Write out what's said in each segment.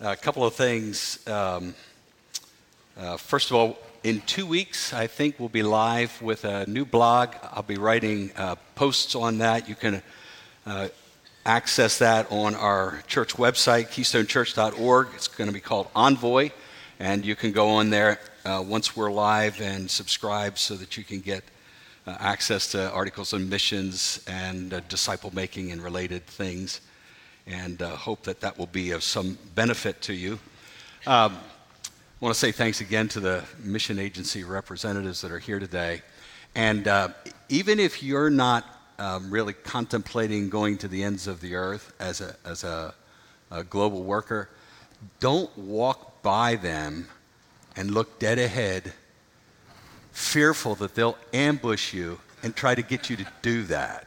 a couple of things. Um, uh, first of all, in two weeks, I think we'll be live with a new blog. I'll be writing uh, posts on that. You can uh, access that on our church website, keystonechurch.org. It's going to be called Envoy, and you can go on there uh, once we're live and subscribe so that you can get uh, access to articles on missions and uh, disciple making and related things. And uh, hope that that will be of some benefit to you. Um, I want to say thanks again to the mission agency representatives that are here today. And uh, even if you're not um, really contemplating going to the ends of the earth as a, as a, a global worker, don't walk by them and look dead ahead, fearful that they'll ambush you and try to get you to do that.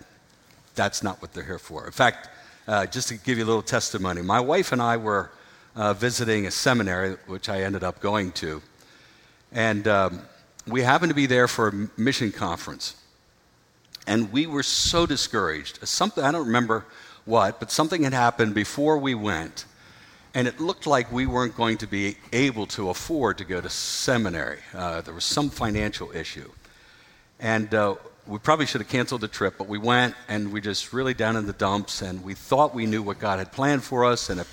That's not what they're here for. In fact, uh, just to give you a little testimony, my wife and I were uh, visiting a seminary, which I ended up going to. And um, we happened to be there for a mission conference. And we were so discouraged. Something, I don't remember what, but something had happened before we went. And it looked like we weren't going to be able to afford to go to seminary. Uh, there was some financial issue. And uh, we probably should have canceled the trip, but we went and we just really down in the dumps. And we thought we knew what God had planned for us. And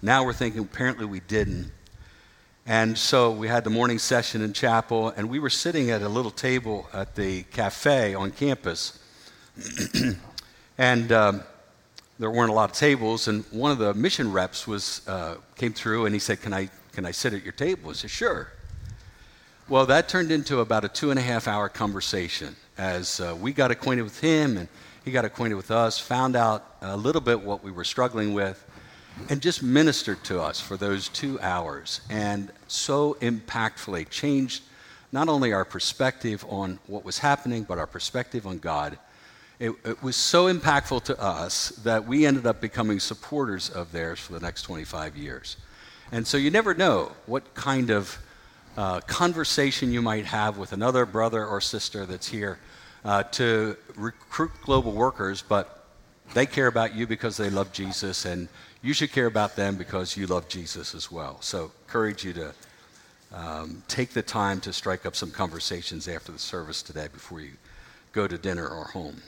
now we're thinking apparently we didn't. And so we had the morning session in chapel, and we were sitting at a little table at the cafe on campus. and um, there weren't a lot of tables, and one of the mission reps was, uh, came through and he said, can I, can I sit at your table? I said, Sure. Well, that turned into about a two and a half hour conversation as uh, we got acquainted with him and he got acquainted with us, found out a little bit what we were struggling with and just ministered to us for those two hours and so impactfully changed not only our perspective on what was happening, but our perspective on God. It, it, was so impactful to us that we ended up becoming supporters of theirs for the next 25 years. And so you never know what kind of uh, conversation you might have with another brother or sister that's here uh, to recruit global workers, but they care about you because they love Jesus, and you should care about them because you love Jesus as well. So, encourage you to um, take the time to strike up some conversations after the service today before you go to dinner or home.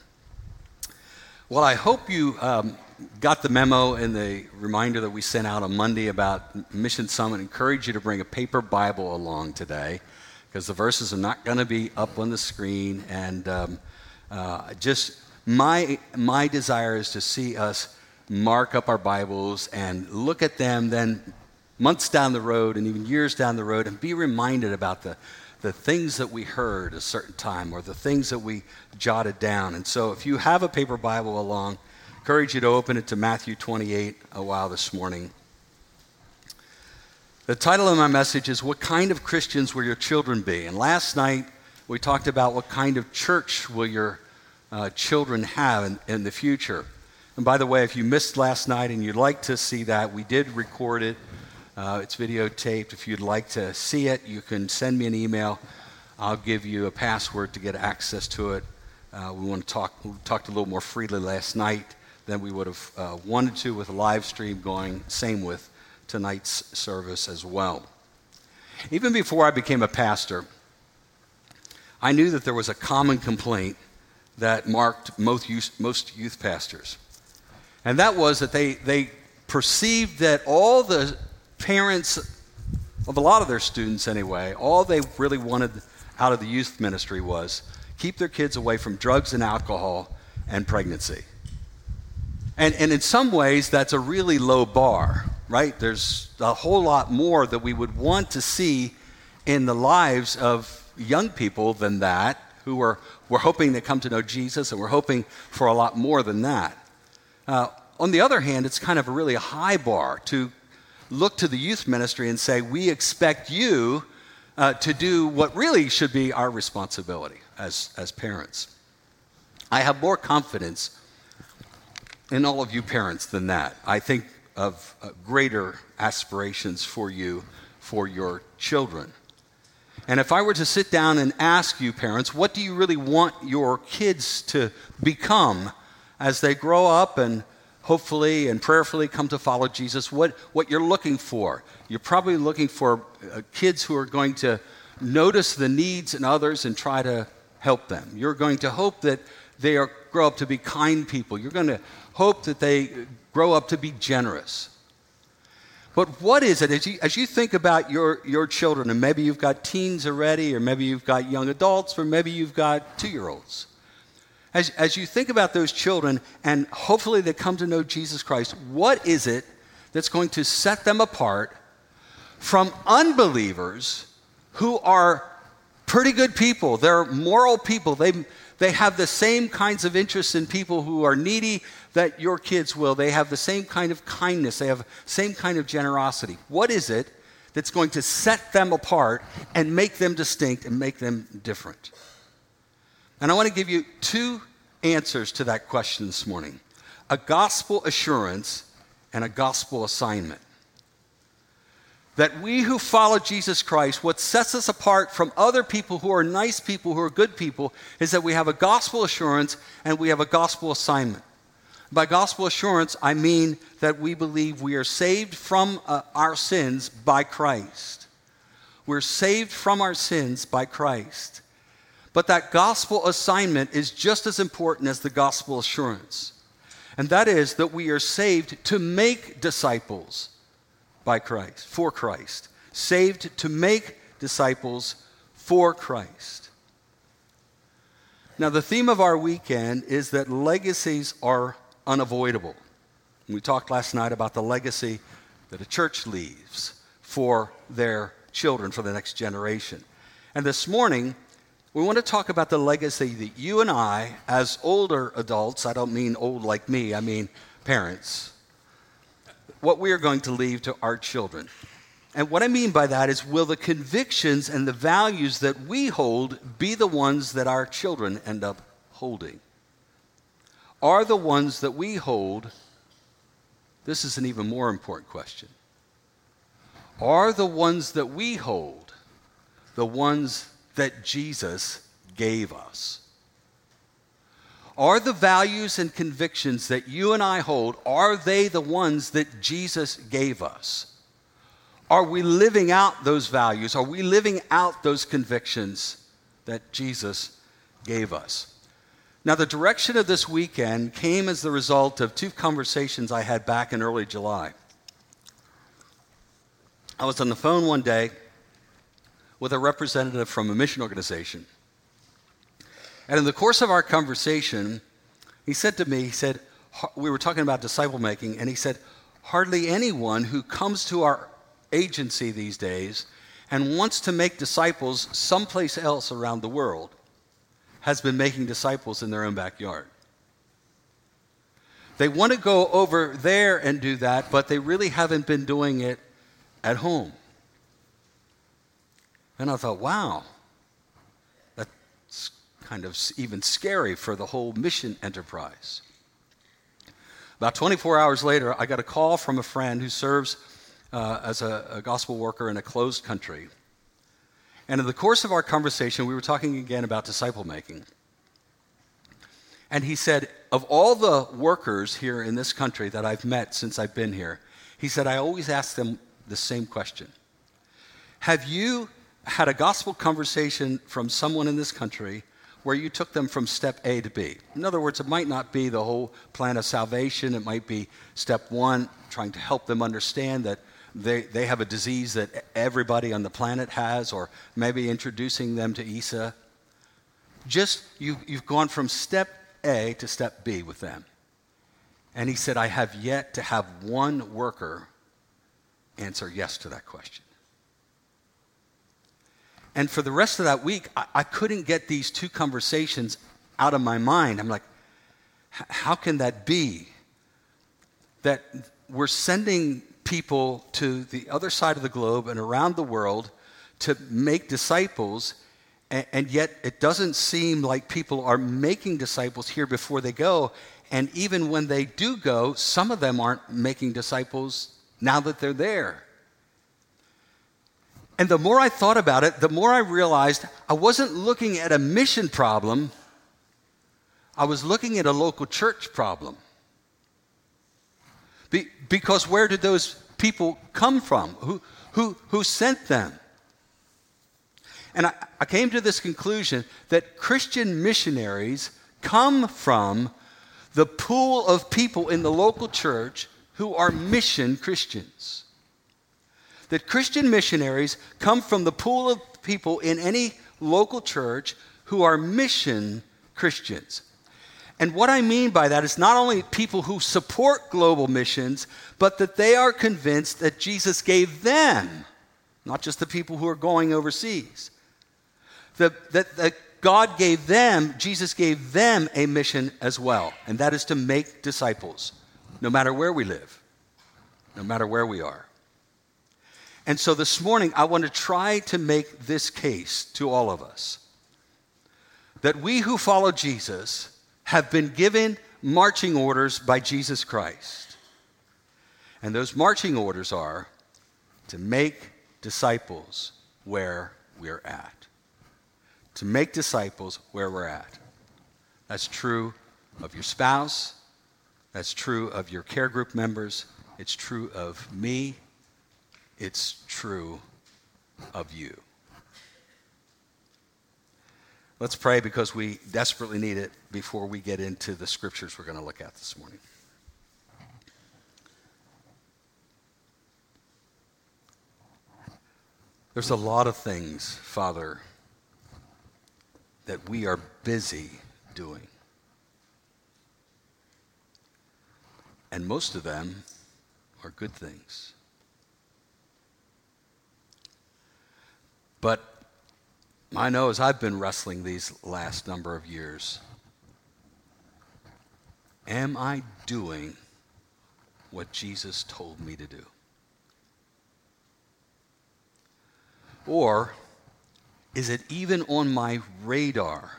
Well, I hope you um, got the memo and the reminder that we sent out on Monday about Mission Summit. Encourage you to bring a paper Bible along today because the verses are not going to be up on the screen. And um, uh, just my, my desire is to see us mark up our Bibles and look at them then months down the road and even years down the road and be reminded about the, the things that we heard a certain time or the things that we jotted down. And so if you have a paper Bible along, encourage you to open it to Matthew 28 a while this morning. The title of my message is What Kind of Christians Will Your Children Be? And last night we talked about what kind of church will your uh, children have in, in the future. And by the way, if you missed last night and you'd like to see that, we did record it. Uh, it's videotaped. If you'd like to see it, you can send me an email. I'll give you a password to get access to it. Uh, we want to talk. We talked a little more freely last night than we would have uh, wanted to with a live stream going. Same with tonight's service as well. Even before I became a pastor, I knew that there was a common complaint that marked most youth, most youth pastors. And that was that they, they perceived that all the parents of a lot of their students, anyway, all they really wanted out of the youth ministry was keep their kids away from drugs and alcohol and pregnancy. And, and in some ways, that's a really low bar, right? There's a whole lot more that we would want to see in the lives of young people than that, who are, we're hoping to come to know Jesus, and we're hoping for a lot more than that. Uh, on the other hand, it's kind of a really high bar to look to the youth ministry and say, we expect you uh, to do what really should be our responsibility as, as parents. I have more confidence in all of you parents than that. I think of uh, greater aspirations for you, for your children. And if I were to sit down and ask you, parents, what do you really want your kids to become? as they grow up and hopefully and prayerfully come to follow Jesus, what, what you're looking for. You're probably looking for uh, kids who are going to notice the needs in others and try to help them. You're going to hope that they are, grow up to be kind people. You're going to hope that they grow up to be generous. But what is it, as you, as you think about your, your children, and maybe you've got teens already, or maybe you've got young adults, or maybe you've got two year olds, as, as you think about those children and hopefully they come to know Jesus Christ, what is it that's going to set them apart from unbelievers who are pretty good people? They're moral people. They, they have the same kinds of interests in people who are needy that your kids will. They have the same kind of kindness, they have the same kind of generosity. What is it that's going to set them apart and make them distinct and make them different? And I want to give you two answers to that question this morning a gospel assurance and a gospel assignment. That we who follow Jesus Christ, what sets us apart from other people who are nice people, who are good people, is that we have a gospel assurance and we have a gospel assignment. By gospel assurance, I mean that we believe we are saved from uh, our sins by Christ. We're saved from our sins by Christ. But that gospel assignment is just as important as the gospel assurance. And that is that we are saved to make disciples by Christ, for Christ. Saved to make disciples for Christ. Now, the theme of our weekend is that legacies are unavoidable. We talked last night about the legacy that a church leaves for their children, for the next generation. And this morning, we want to talk about the legacy that you and I, as older adults, I don't mean old like me, I mean parents, what we are going to leave to our children. And what I mean by that is, will the convictions and the values that we hold be the ones that our children end up holding? Are the ones that we hold, this is an even more important question. Are the ones that we hold the ones that Jesus gave us? Are the values and convictions that you and I hold, are they the ones that Jesus gave us? Are we living out those values? Are we living out those convictions that Jesus gave us? Now, the direction of this weekend came as the result of two conversations I had back in early July. I was on the phone one day with a representative from a mission organization. And in the course of our conversation, he said to me, he said, we were talking about disciple making, and he said, hardly anyone who comes to our agency these days and wants to make disciples someplace else around the world has been making disciples in their own backyard. They want to go over there and do that, but they really haven't been doing it at home. And I thought, wow, kind of even scary for the whole mission enterprise. About 24 hours later, I got a call from a friend who serves uh, as a, a gospel worker in a closed country. And in the course of our conversation, we were talking again about disciple making. And he said, Of all the workers here in this country that I've met since I've been here, he said, I always ask them the same question Have you had a gospel conversation from someone in this country where you took them from step A to B. In other words, it might not be the whole plan of salvation. It might be step one, trying to help them understand that they, they have a disease that everybody on the planet has, or maybe introducing them to Isa. Just you, you've gone from step A to step B with them. And he said, I have yet to have one worker answer yes to that question. And for the rest of that week, I, I couldn't get these two conversations out of my mind. I'm like, how can that be? That we're sending people to the other side of the globe and around the world to make disciples, and, and, yet it doesn't seem like people are making disciples here before they go. And even when they do go, some of them aren't making disciples now that they're there. And the more I thought about it, the more I realized I wasn't looking at a mission problem, I was looking at a local church problem. Be, because where did those people come from? Who, who, who sent them? And I, I came to this conclusion that Christian missionaries come from the pool of people in the local church who are mission Christians. That Christian missionaries come from the pool of people in any local church who are mission Christians. And what I mean by that is not only people who support global missions, but that they are convinced that Jesus gave them, not just the people who are going overseas, that, that, that God gave them, Jesus gave them a mission as well, and that is to make disciples, no matter where we live, no matter where we are. And so this morning, I want to try to make this case to all of us that we who follow Jesus have been given marching orders by Jesus Christ. And those marching orders are to make disciples where we're at. To make disciples where we're at. That's true of your spouse. That's true of your care group members. It's true of me. It's true of you. Let's pray because we desperately need it before we get into the scriptures we're going to look at this morning. There's a lot of things, Father, that we are busy doing. And most of them are good things. But I know as I've been wrestling these last number of years, am I doing what Jesus told me to do? Or is it even on my radar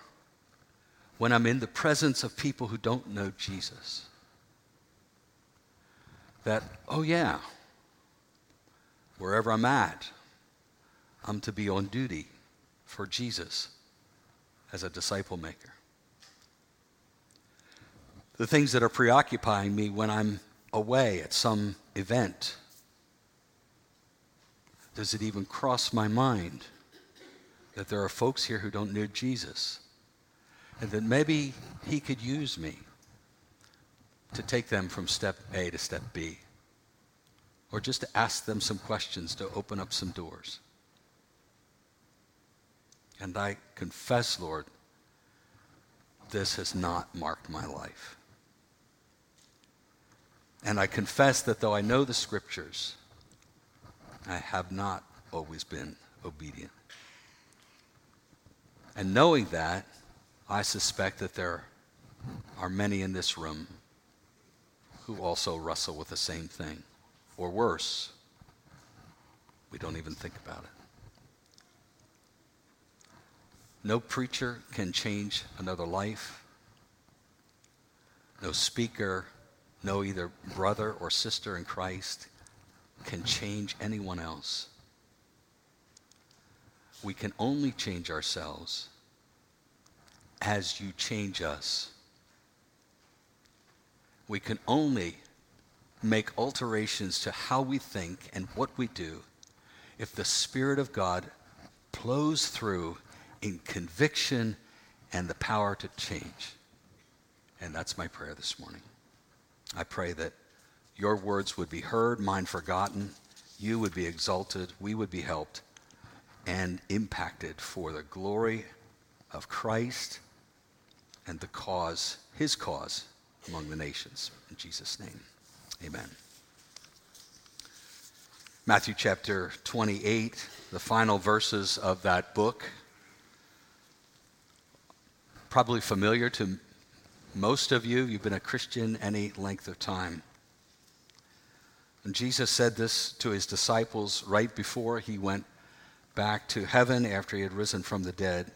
when I'm in the presence of people who don't know Jesus? That, oh yeah, wherever I'm at, I'm to be on duty for Jesus as a disciple maker. The things that are preoccupying me when I'm away at some event. Does it even cross my mind that there are folks here who don't know Jesus? And that maybe He could use me to take them from step A to step B. Or just to ask them some questions to open up some doors. And I confess, Lord, this has not marked my life. And I confess that though I know the scriptures, I have not always been obedient. And knowing that, I suspect that there are many in this room who also wrestle with the same thing. Or worse, we don't even think about it. No preacher can change another life. No speaker, no either brother or sister in Christ can change anyone else. We can only change ourselves as you change us. We can only make alterations to how we think and what we do if the Spirit of God flows through in conviction and the power to change. And that's my prayer this morning. I pray that your words would be heard, mine forgotten, you would be exalted, we would be helped and impacted for the glory of Christ and the cause, his cause among the nations. In Jesus' name, amen. Matthew chapter 28, the final verses of that book probably familiar to most of you. You've been a Christian any length of time. And Jesus said this to his disciples right before he went back to heaven after he had risen from the dead.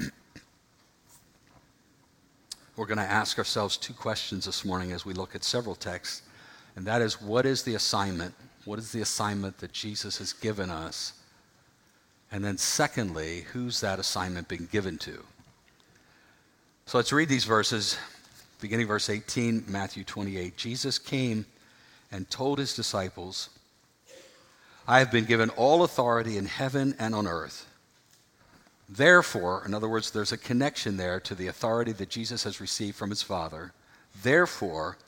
We're going to ask ourselves two questions this morning as we look at several texts. And that is what is the assignment? What is the assignment that Jesus has given us? And then, secondly, who's that assignment been given to? So let's read these verses, beginning verse 18, Matthew 28. Jesus came and told his disciples, I have been given all authority in heaven and on earth. Therefore, in other words, there's a connection there to the authority that Jesus has received from his Father. Therefore,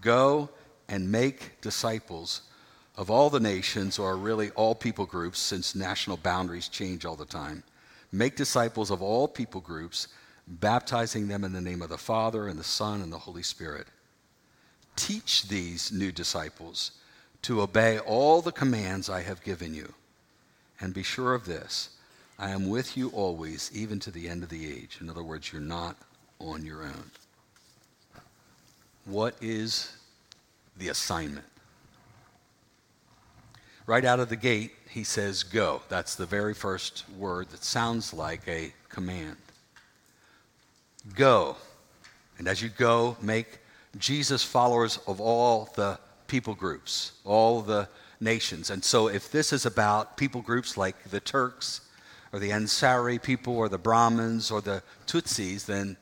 go and make disciples of all the nations, or really all people groups, since national boundaries change all the time. Make disciples of all people groups, baptizing them in the name of the Father, and the Son, and the Holy Spirit. Teach these new disciples to obey all the commands I have given you. And be sure of this I am with you always, even to the end of the age. In other words, you're not on your own. What is the assignment? Right out of the gate, he says, Go. That's the very first word that sounds like a command. Go. And as you go, make Jesus followers of all the people groups, all the nations. And so, if this is about people groups like the Turks or the Ansari people or the Brahmins or the Tutsis, then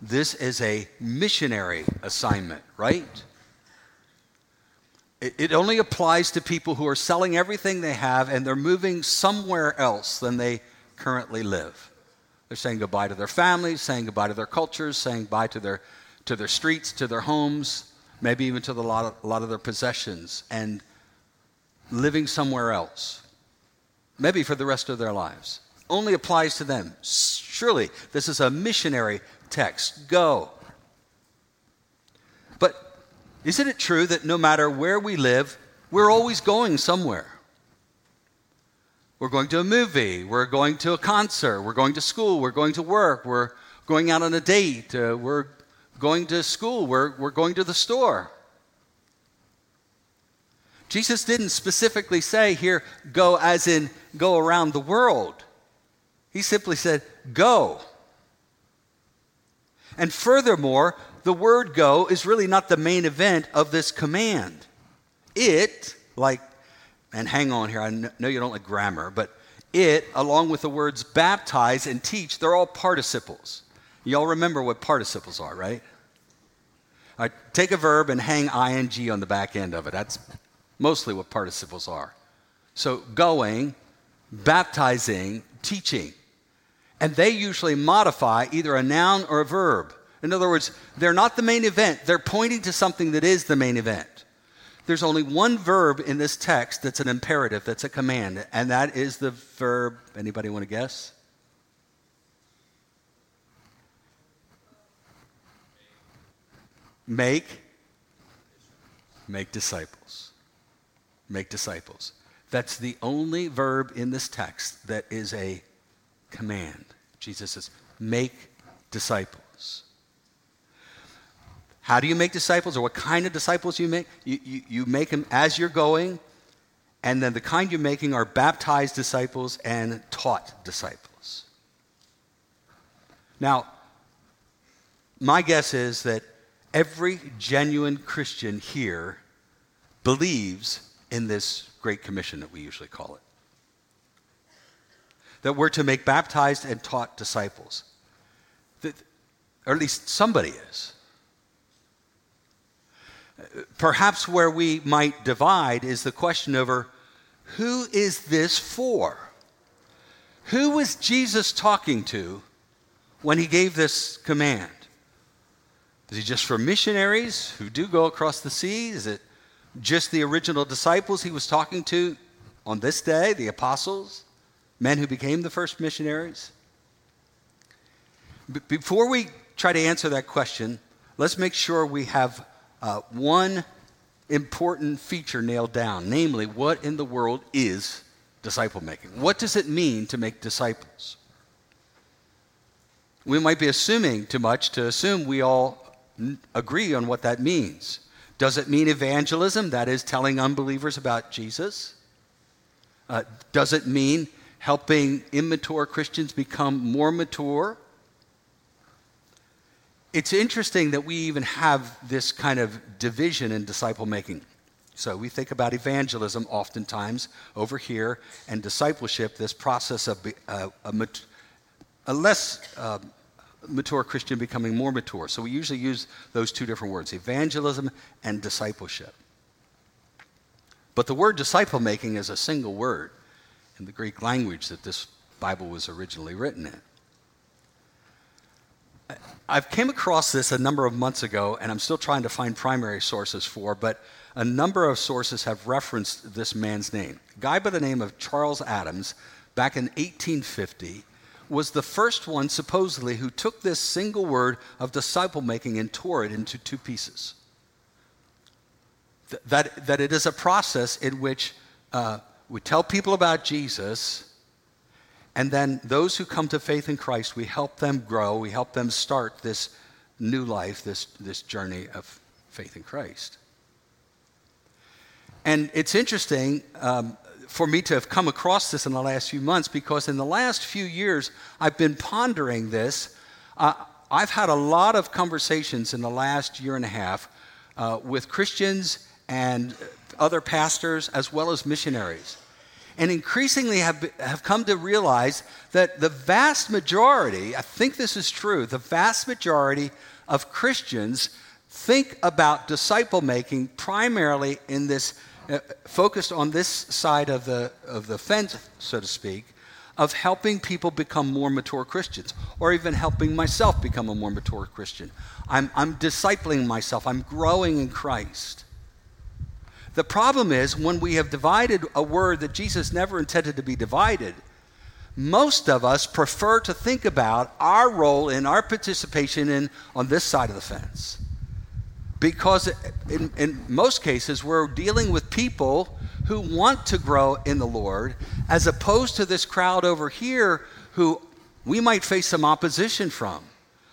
this is a missionary assignment, right? It, only applies to people who are selling everything they have and they're moving somewhere else than they currently live. They're saying goodbye to their families, saying goodbye to their cultures, saying goodbye to their, to their streets, to their homes, maybe even to the, lot of, a lot of their possessions, and living somewhere else, maybe for the rest of their lives. Only applies to them. Surely this is a missionary text. Go. But isn't it true that no matter where we live, we're always going somewhere? We're going to a movie, we're going to a concert, we're going to school, we're going to work, we're going out on a date, uh, we're going to school, we're, we're going to the store. Jesus didn't specifically say here, go as in go around the world. He simply said, go. And furthermore, the word go is really not the main event of this command. It, like, and hang on here, I know you don't like grammar, but it, along with the words baptize and teach, they're all participles. Y'all remember what participles are, right? All right, take a verb and hang ing on the back end of it. That's mostly what participles are. So going, baptizing, teaching. And they usually modify either a noun or a verb. In other words, they're not the main event, they're pointing to something that is the main event. There's only one verb in this text that's an imperative, that's a command, and that is the verb, anybody want to guess? Make make disciples. Make disciples. That's the only verb in this text that is a command. Jesus says, make disciples. How do you make disciples, or what kind of disciples you make? You, you, you make them as you're going, and then the kind you're making are baptized disciples and taught disciples. Now, my guess is that every genuine Christian here believes in this Great Commission that we usually call it. That we're to make baptized and taught disciples. That, or at least somebody is. Perhaps where we might divide is the question over who is this for? Who was Jesus talking to when he gave this command? Is he just for missionaries who do go across the sea? Is it just the original disciples he was talking to on this day, the apostles, men who became the first missionaries? Before we try to answer that question, let's make sure we have uh, one important feature nailed down namely, what in the world is disciple making? What does it mean to make disciples? We might be assuming too much to assume we all agree on what that means. Does it mean evangelism? That is, telling unbelievers about Jesus? Uh, does it mean helping immature Christians become more mature? It's interesting that we even have this kind of division in disciple making. So we think about evangelism oftentimes over here and discipleship, this process of uh, a, mat- a, less uh, mature Christian becoming more mature. So we usually use those two different words evangelism and discipleship. But the word disciple making is a single word in the Greek language that this Bible was originally written in. I've came across this a number of months ago, and I'm still trying to find primary sources for, but a number of sources have referenced this man's name. A guy by the name of Charles Adams, back in 1850, was the first one, supposedly, who took this single word of disciple making and tore it into two pieces. Th- that, that it is a process in which uh, we tell people about Jesus and then those who come to faith in Christ, we help them grow, we help them start this new life, this, this journey of faith in Christ. And it's interesting um, for me to have come across this in the last few months because in the last few years, I've been pondering this. Uh, I've had a lot of conversations in the last year and a half uh, with Christians and other pastors as well as missionaries and increasingly have, have come to realize that the vast majority, I think this is true, the vast majority of Christians think about disciple making primarily in this, uh, focused on this side of the, of the fence, so to speak, of helping people become more mature Christians, or even helping myself become a more mature Christian. I'm, I'm discipling myself, I'm growing in Christ. The problem is when we have divided a word that Jesus never intended to be divided, most of us prefer to think about our role in our participation in on this side of the fence. Because in, in most cases, we're dealing with people who want to grow in the Lord, as opposed to this crowd over here who we might face some opposition from.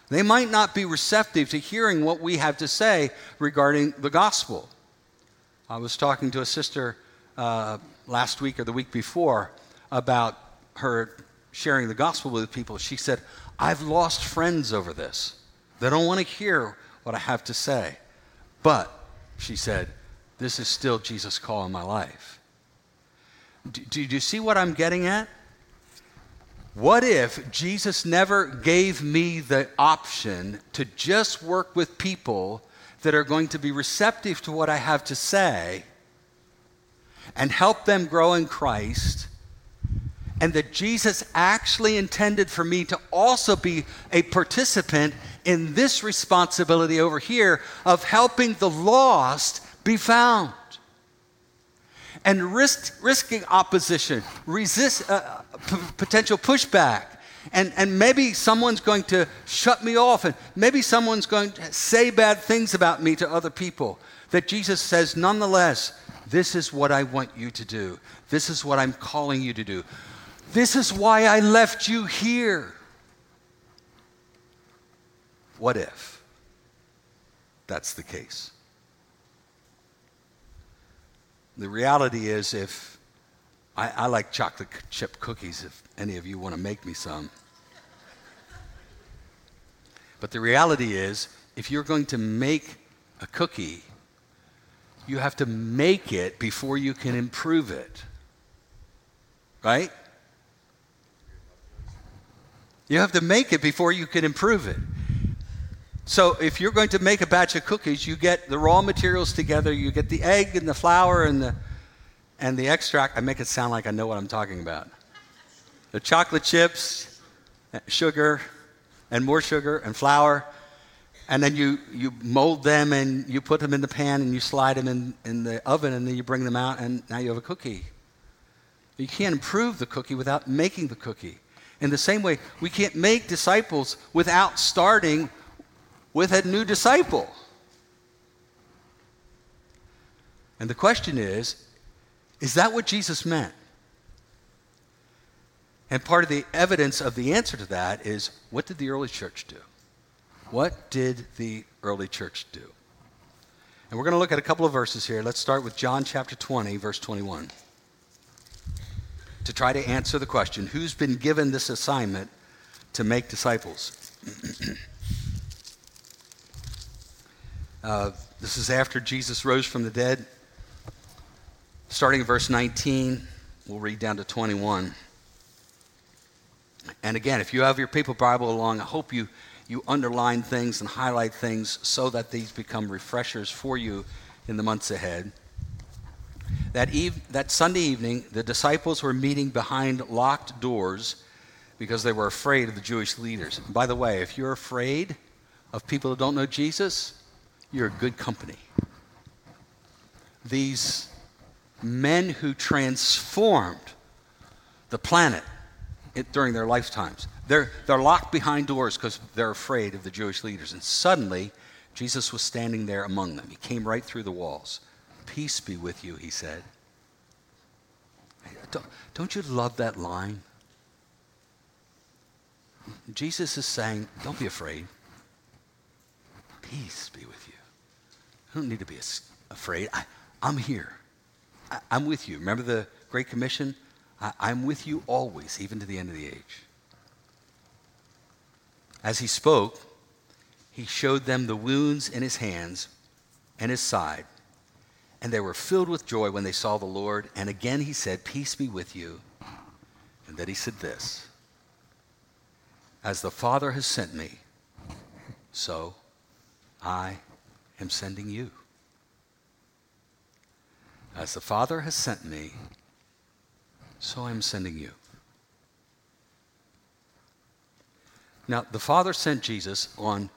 They might not be receptive to hearing what we have to say regarding the gospel. I was talking to a sister uh, last week or the week before about her sharing the gospel with people. She said, I've lost friends over this. They don't want to hear what I have to say. But, she said, this is still Jesus' call in my life. Do, do, do you see what I'm getting at? What if Jesus never gave me the option to just work with people that are going to be receptive to what I have to say and help them grow in Christ, and that Jesus actually intended for me to also be a participant in this responsibility over here of helping the lost be found. And risk, risking opposition, resist uh, p- potential pushback, and, and maybe someone's going to shut me off, and maybe someone's going to say bad things about me to other people. That Jesus says, nonetheless, this is what I want you to do. This is what I'm calling you to do. This is why I left you here. What if that's the case? The reality is, if I, I like chocolate chip cookies, if any of you want to make me some. But the reality is, if you're going to make a cookie, you have to make it before you can improve it. Right? You have to make it before you can improve it. So if you're going to make a batch of cookies, you get the raw materials together, you get the egg and the flour and the and the extract. I make it sound like I know what I'm talking about. The chocolate chips, uh, sugar, and more sugar and flour. And then you, you mold them and you put them in the pan and you slide them in, in the oven and then you bring them out and now you have a cookie. You can't improve the cookie without making the cookie. In the same way, we can't make disciples without starting with a new disciple. And the question is is that what Jesus meant? And part of the evidence of the answer to that is what did the early church do? What did the early church do? And we're going to look at a couple of verses here. Let's start with John chapter 20, verse 21. To try to answer the question who's been given this assignment to make disciples? uh, this is after Jesus rose from the dead. Starting in verse 19, we'll read down to 21. And again, if you have your paper Bible along, I hope you, you underline things and highlight things so that these become refreshers for you in the months ahead. That, eve- that Sunday evening, the disciples were meeting behind locked doors because they were afraid of the Jewish leaders. And by the way, if you're afraid of people who don't know Jesus, you're a good company. These men who transformed the planet during their lifetimes, they're, they're locked behind doors because they're afraid of the Jewish leaders. And suddenly, Jesus was standing there among them. He came right through the walls. Peace be with you, he said. Don't, don't you love that line? Jesus is saying, Don't be afraid. Peace be with you. I don't need to be afraid. I, am here. I, am with you. Remember the Great Commission? I, I'm with you always, even to the end of the age. As he spoke, he showed them the wounds in his hands and his side. And they were filled with joy when they saw the Lord. And again he said, Peace be with you. And then he said this As the Father has sent me, so I am sending you. As the Father has sent me, so I am sending you. Now, the Father sent Jesus on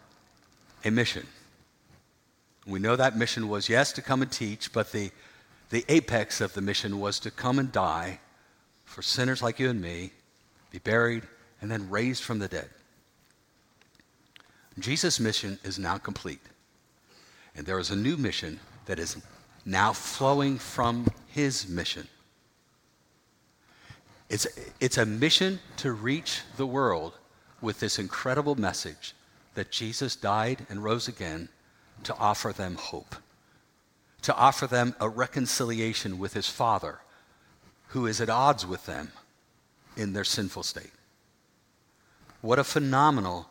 a mission. We know that mission was, yes, to come and teach, but the, the apex of the mission was to come and die for sinners like you and me, be buried, and then raised from the dead. Jesus' mission is now complete. And there is a new mission that is now flowing from his mission. It's, it's a mission to reach the world with this incredible message that Jesus died and rose again to offer them hope, to offer them a reconciliation with his Father, who is at odds with them in their sinful state. What a phenomenal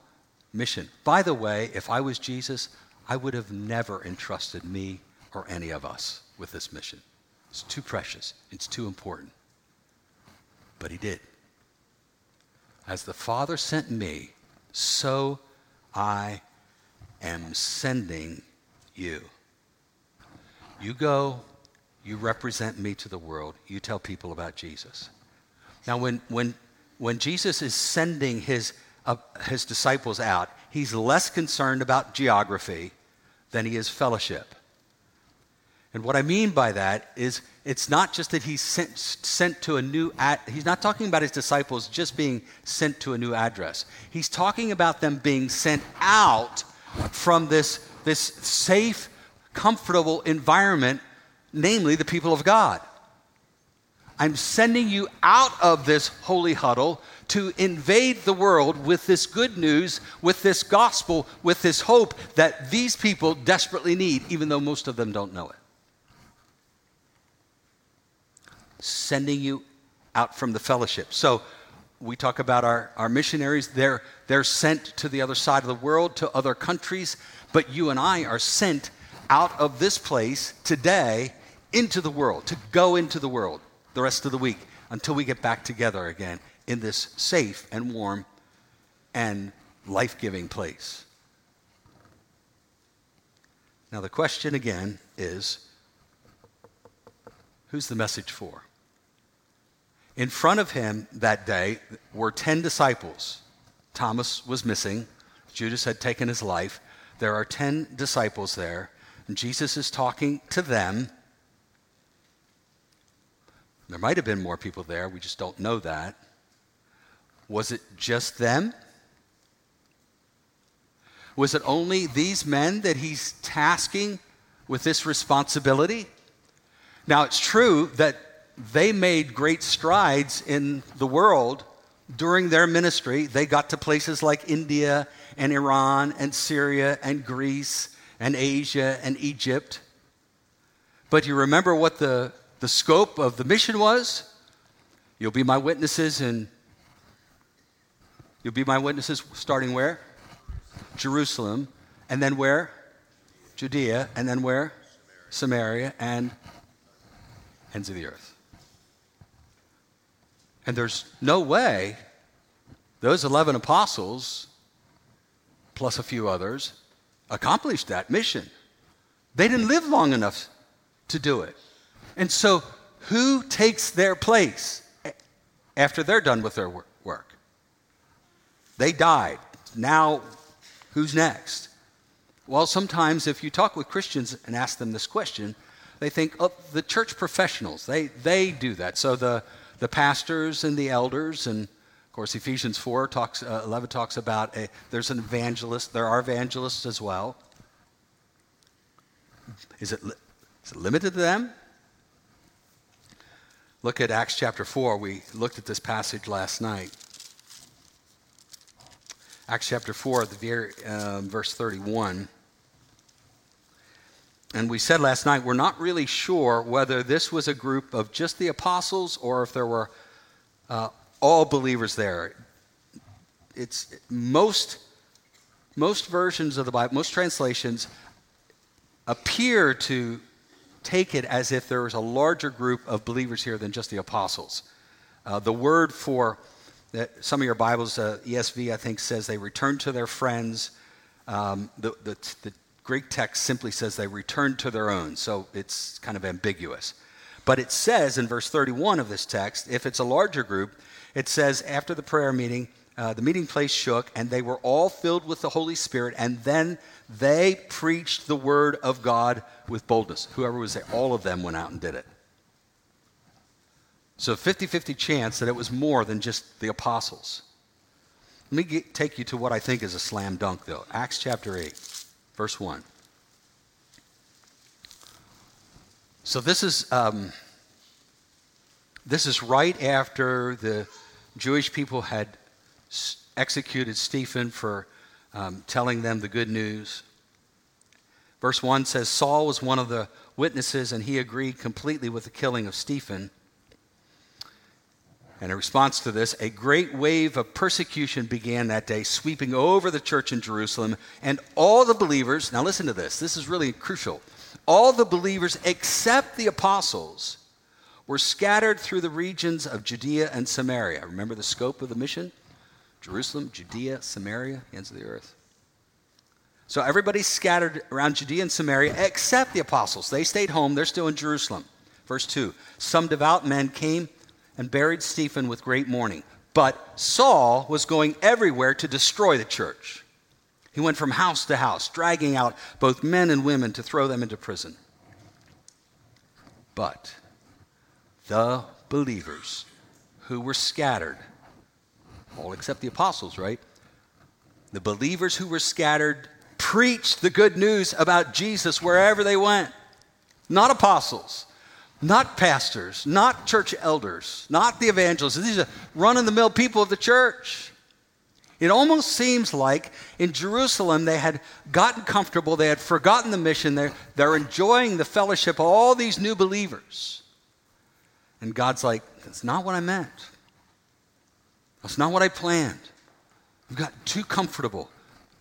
mission. By the way, if I was Jesus, I would have never entrusted me or any of us with this mission. It's too precious, it's too important. But he did. As the Father sent me, so I am sending you. You go, you represent me to the world, you tell people about Jesus. Now, when, when, when Jesus is sending his, uh, his disciples out, he's less concerned about geography than he is fellowship. And what I mean by that is it's not just that he's sent, sent to a new, ad, he's not talking about his disciples just being sent to a new address. He's talking about them being sent out from this, this safe, comfortable environment, namely the people of God. I'm sending you out of this holy huddle to invade the world with this good news, with this gospel, with this hope that these people desperately need, even though most of them don't know it. Sending you out from the fellowship. So we talk about our, our missionaries. They're, they're sent to the other side of the world, to other countries, but you and I are sent out of this place today into the world, to go into the world the rest of the week until we get back together again in this safe and warm and life giving place. Now, the question again is who's the message for? In front of him that day were 10 disciples. Thomas was missing, Judas had taken his life. There are 10 disciples there, and Jesus is talking to them. There might have been more people there, we just don't know that. Was it just them? Was it only these men that he's tasking with this responsibility? Now, it's true that they made great strides in the world during their ministry. They got to places like India and Iran and Syria and Greece and Asia and Egypt. But you remember what the, the scope of the mission was? You'll be my witnesses and you'll be my witnesses starting where? Jerusalem. And then where? Judea. And then where? Samaria and ends of the earth. And there's no way those 11 apostles, plus a few others, accomplished that mission. They didn't live long enough to do it. And so, who takes their place after they're done with their work? They died. Now, who's next? Well, sometimes if you talk with Christians and ask them this question, they think, oh, the church professionals, they, they do that. So the, the pastors and the elders, and of course, Ephesians 4 talks, uh, 11 talks about a, there's an evangelist, there are evangelists as well. Is it, is it limited to them? Look at Acts chapter 4. We looked at this passage last night. Acts chapter 4, the um, verse 31. And we said last night, we're not really sure whether this was a group of just the apostles or if there were uh, all believers there. It's most, most versions of the Bible, most translations appear to take it as if there was a larger group of believers here than just the apostles. Uh, the word for that some of your Bibles, uh, ESV, I think, says they returned to their friends. Um, the, the, the Greek text simply says they returned to their own, so it's kind of ambiguous. But it says in verse 31 of this text, if it's a larger group, it says after the prayer meeting, uh, the meeting place shook, and they were all filled with the Holy Spirit, and then they preached the word of God with boldness. Whoever was there, all of them went out and did it. So 50 50 chance that it was more than just the apostles. Let me get, take you to what I think is a slam dunk, though. Acts chapter 8, verse 1. So this is, um, this is right after the Jewish people had executed Stephen for um, telling them the good news. Verse 1 says Saul was one of the witnesses, and he agreed completely with the killing of Stephen. And in response to this, a great wave of persecution began that day, sweeping over the church in Jerusalem. And all the believers, now listen to this, this is really crucial. All the believers except the apostles were scattered through the regions of Judea and Samaria. Remember the scope of the mission? Jerusalem, Judea, Samaria, ends of the earth. So everybody's scattered around Judea and Samaria except the apostles. They stayed home, they're still in Jerusalem. Verse 2 Some devout men came and buried Stephen with great mourning. But Saul was going everywhere to destroy the church. He went from house to house, dragging out both men and women to throw them into prison. But the believers who were scattered, all except the apostles, right? The believers who were scattered preached the good news about Jesus wherever they went. Not apostles, not pastors, not church elders, not the evangelists. These are run of the mill people of the church. It almost seems like in Jerusalem they had gotten comfortable, they had forgotten the mission, they're, they're enjoying the fellowship of all these new believers. And God's like, that's not what I meant. That's not what I planned. You've got too comfortable.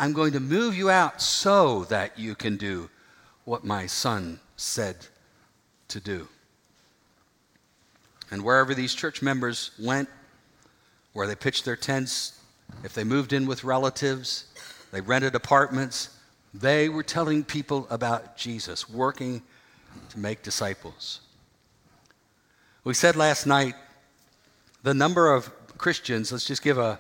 I'm going to move you out so that you can do what my son said to do. And wherever these church members went, where they pitched their tents, if they moved in with relatives, they rented apartments, they were telling people about Jesus, working to make disciples. We said last night the number of Christians, let's just give a,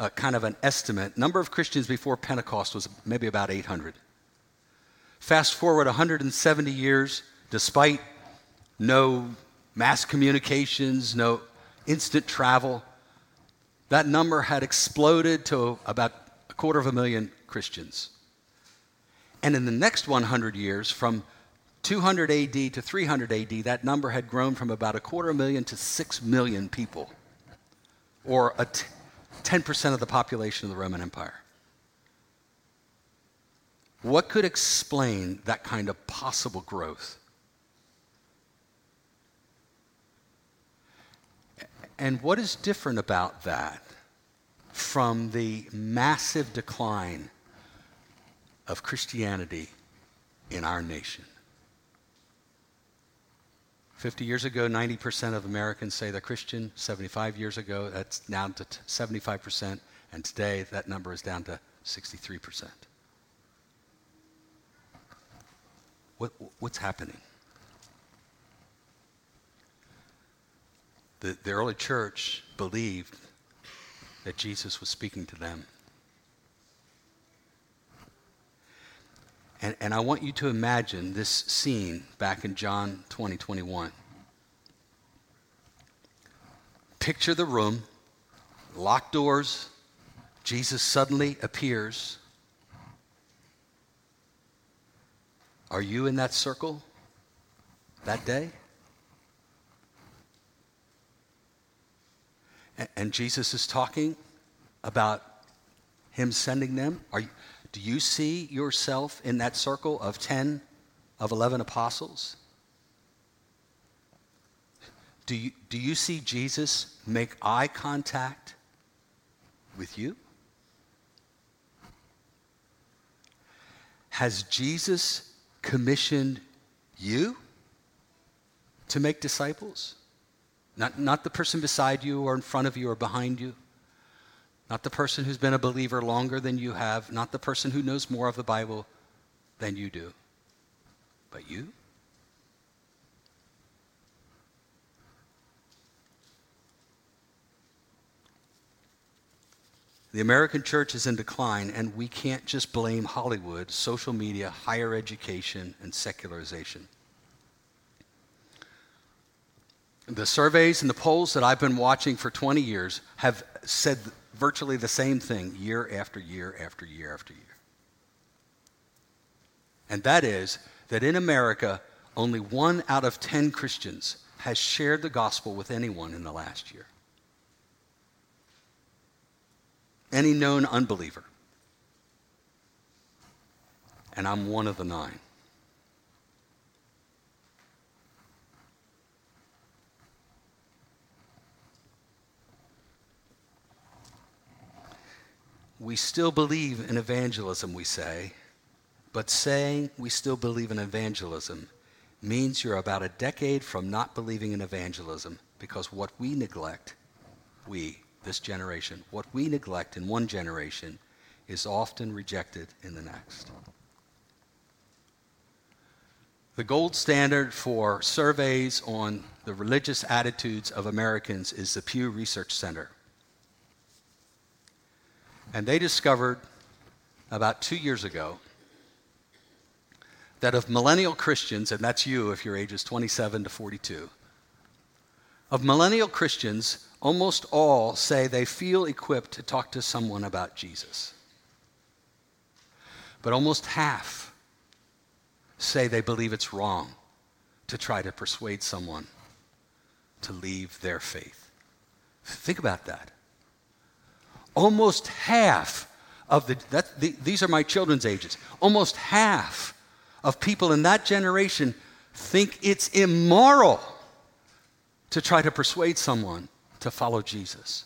a kind of an estimate, number of Christians before Pentecost was maybe about 800. Fast forward 170 years, despite no mass communications, no instant travel. That number had exploded to about a quarter of a million Christians. And in the next 100 years, from 200 AD to 300 AD, that number had grown from about a quarter million to 6 million people, or a t- 10% of the population of the Roman Empire. What could explain that kind of possible growth? And what is different about that from the massive decline of Christianity in our nation? 50 years ago, 90% of Americans say they're Christian. 75 years ago, that's down to 75%. And today, that number is down to 63%. What, what's happening? The, the early church believed that Jesus was speaking to them. And, and I want you to imagine this scene back in John 20, 21. Picture the room, locked doors, Jesus suddenly appears. Are you in that circle that day? And Jesus is talking about him sending them. Are do you see yourself in that circle of 10, of 11 apostles? Do you, do you see Jesus make eye contact with you? Has Jesus commissioned you to make disciples? Not, not the person beside you or in front of you or behind you. Not the person who's been a believer longer than you have. Not the person who knows more of the Bible than you do. But you? The American church is in decline, and we can't just blame Hollywood, social media, higher education, and secularization. The surveys and the polls that I've been watching for 20 years have said virtually the same thing year after year after year after year. And that is that in America, only one out of 10 Christians has shared the gospel with anyone in the last year. Any known unbeliever. And I'm one of the nine. We still believe in evangelism, we say, but saying we still believe in evangelism means you're about a decade from not believing in evangelism because what we neglect, we, this generation, what we neglect in one generation is often rejected in the next. The gold standard for surveys on the religious attitudes of Americans is the Pew Research Center. And they discovered about two years ago that of millennial Christians, and that's you if your age is 27 to 42, of millennial Christians, almost all say they feel equipped to talk to someone about Jesus. But almost half say they believe it's wrong to try to persuade someone to leave their faith. Think about that. Almost half of the, that, the, these are my children's ages, almost half of people in that generation think it's immoral to try to persuade someone to follow Jesus.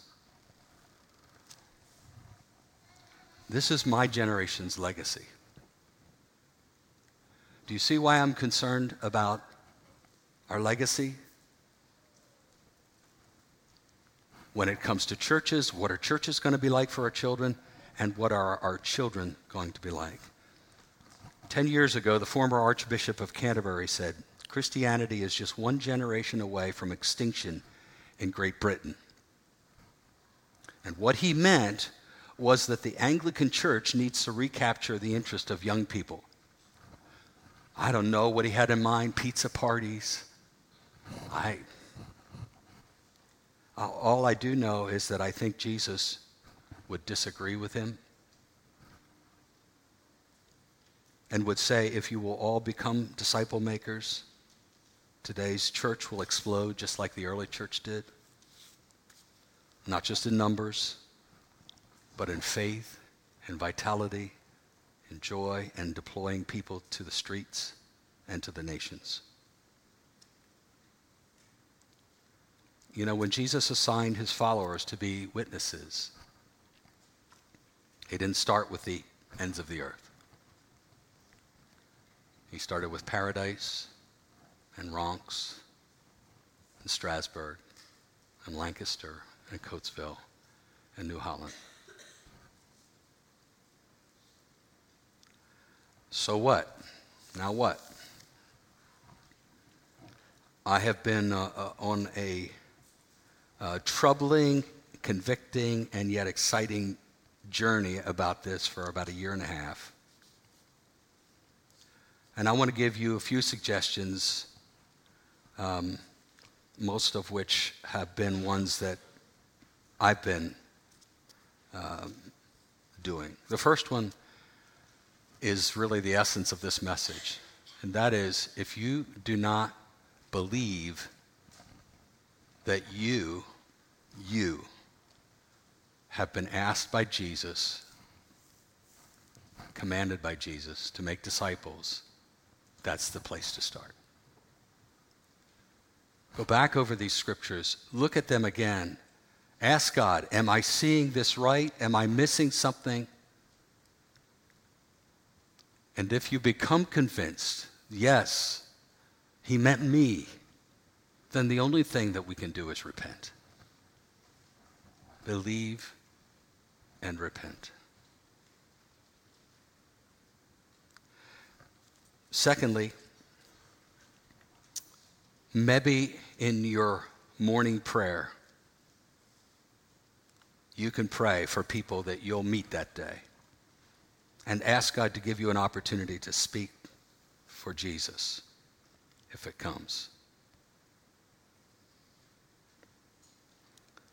This is my generation's legacy. Do you see why I'm concerned about our legacy? When it comes to churches, what are churches going to be like for our children, and what are our children going to be like? Ten years ago, the former Archbishop of Canterbury said, Christianity is just one generation away from extinction in Great Britain. And what he meant was that the Anglican Church needs to recapture the interest of young people. I don't know what he had in mind pizza parties. I, all I do know is that I think Jesus would disagree with him and would say, if you will all become disciple makers, today's church will explode just like the early church did. Not just in numbers, but in faith and vitality and joy and deploying people to the streets and to the nations. You know, when Jesus assigned his followers to be witnesses, he didn't start with the ends of the earth. He started with Paradise and Ronks and Strasburg and Lancaster and Coatesville and New Holland. So what? Now what? I have been uh, uh, on a uh, troubling, convicting, and yet exciting journey about this for about a year and a half. And I want to give you a few suggestions, um, most of which have been ones that I've been uh, doing. The first one is really the essence of this message, and that is if you do not believe that you, you, have been asked by Jesus, commanded by Jesus to make disciples, that's the place to start. Go back over these scriptures, look at them again. Ask God, Am I seeing this right? Am I missing something? And if you become convinced, yes, He meant me, then the only thing that we can do is repent. Believe and repent. Secondly, maybe in your morning prayer, you can pray for people that you'll meet that day and ask God to give you an opportunity to speak for Jesus if it comes.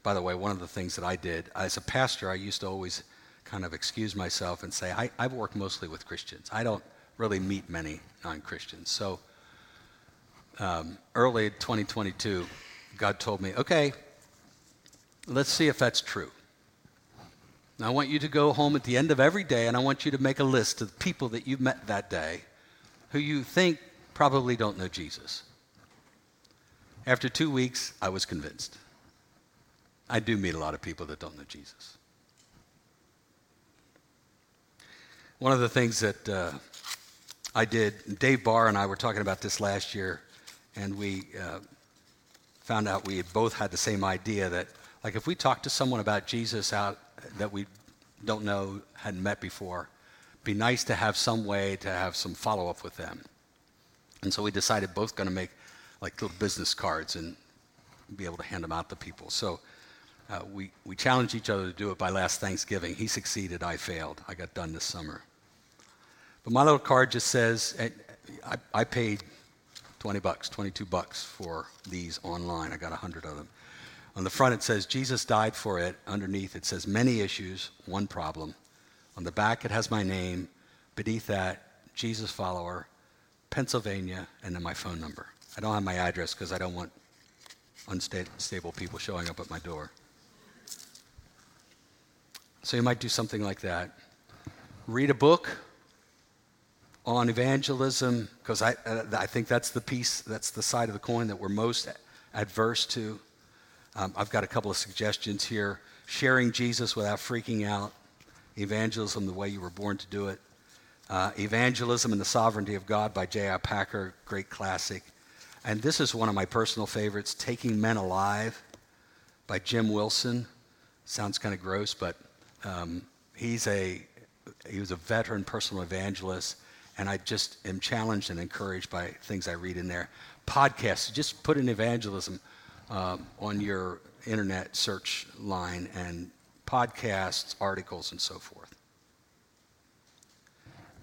By the way, one of the things that I did as a pastor, I used to always kind of excuse myself and say, I, I work mostly with Christians. I don't really meet many non Christians. So um, early 2022, God told me, okay, let's see if that's true. I want you to go home at the end of every day and I want you to make a list of people that you've met that day who you think probably don't know Jesus. After two weeks, I was convinced. I do meet a lot of people that don't know Jesus. One of the things that uh, I did, Dave Barr and I were talking about this last year, and we uh, found out we had both had the same idea that, like, if we talk to someone about Jesus out that we don't know, hadn't met before, be nice to have some way to have some follow up with them. And so we decided both going to make like little business cards and be able to hand them out to people. So uh, we, we challenged each other to do it by last Thanksgiving. He succeeded, I failed. I got done this summer. But my little card just says, I, I paid 20 bucks, 22 bucks for these online. I got 100 of them. On the front, it says, Jesus died for it. Underneath, it says, many issues, one problem. On the back, it has my name. Beneath that, Jesus follower, Pennsylvania, and then my phone number. I don't have my address because I don't want unstable people showing up at my door. So you might do something like that. Read a book on evangelism, because I, uh, I think that's the piece, that's the side of the coin that we're most adverse to. Um, I've got a couple of suggestions here. Sharing Jesus without freaking out, evangelism the way you were born to do it. Uh, evangelism and the Sovereignty of God by J.I. Packer, great classic. And this is one of my personal favorites, Taking Men Alive by Jim Wilson. Sounds kind of gross, but um, he's a he was a veteran personal evangelist, and I just am challenged and encouraged by things I read in there. Podcasts, just put in evangelism um, on your internet search line and podcasts, articles, and so forth.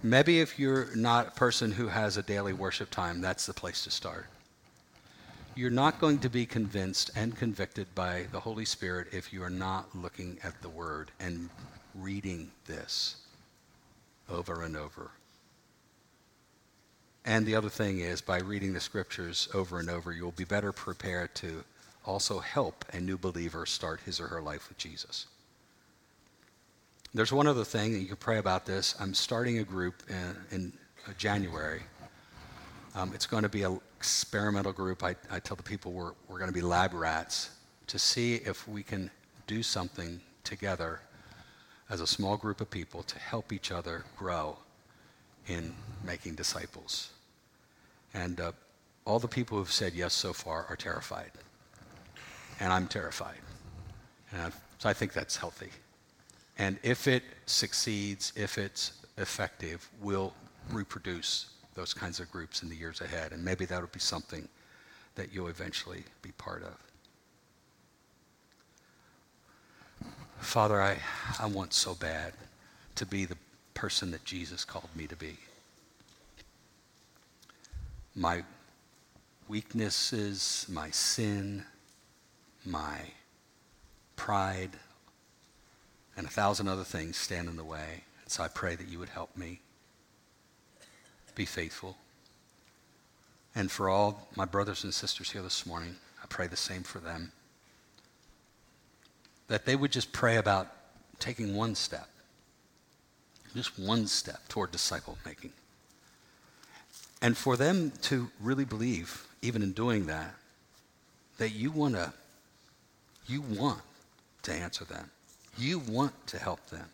Maybe if you're not a person who has a daily worship time, that's the place to start. You're not going to be convinced and convicted by the Holy Spirit if you are not looking at the Word and reading this over and over. And the other thing is, by reading the scriptures over and over, you'll be better prepared to also help a new believer start his or her life with Jesus. There's one other thing, that you can pray about this. I'm starting a group in, in January. Um, it's going to be an experimental group. I, I tell the people we're, we're going to be lab rats to see if we can do something together as a small group of people to help each other grow in making disciples. And uh, all the people who've said yes so far are terrified and I'm terrified. And so I think that's healthy. And if it succeeds, if it's effective, we'll reproduce those kinds of groups in the years ahead. And maybe that'll be something that you'll eventually be part of. Father, I, I want so bad to be the person that Jesus called me to be. My weaknesses, my sin, my pride, and a thousand other things stand in the way. And so I pray that you would help me be faithful. And for all my brothers and sisters here this morning, I pray the same for them. That they would just pray about taking one step, just one step toward disciple making. And for them to really believe, even in doing that, that you want to, you want to answer them. You want to help them.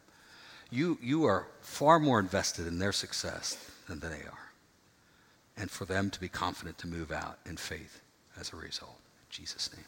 You, you are far more invested in their success than they are. And for them to be confident to move out in faith as a result. In Jesus' name.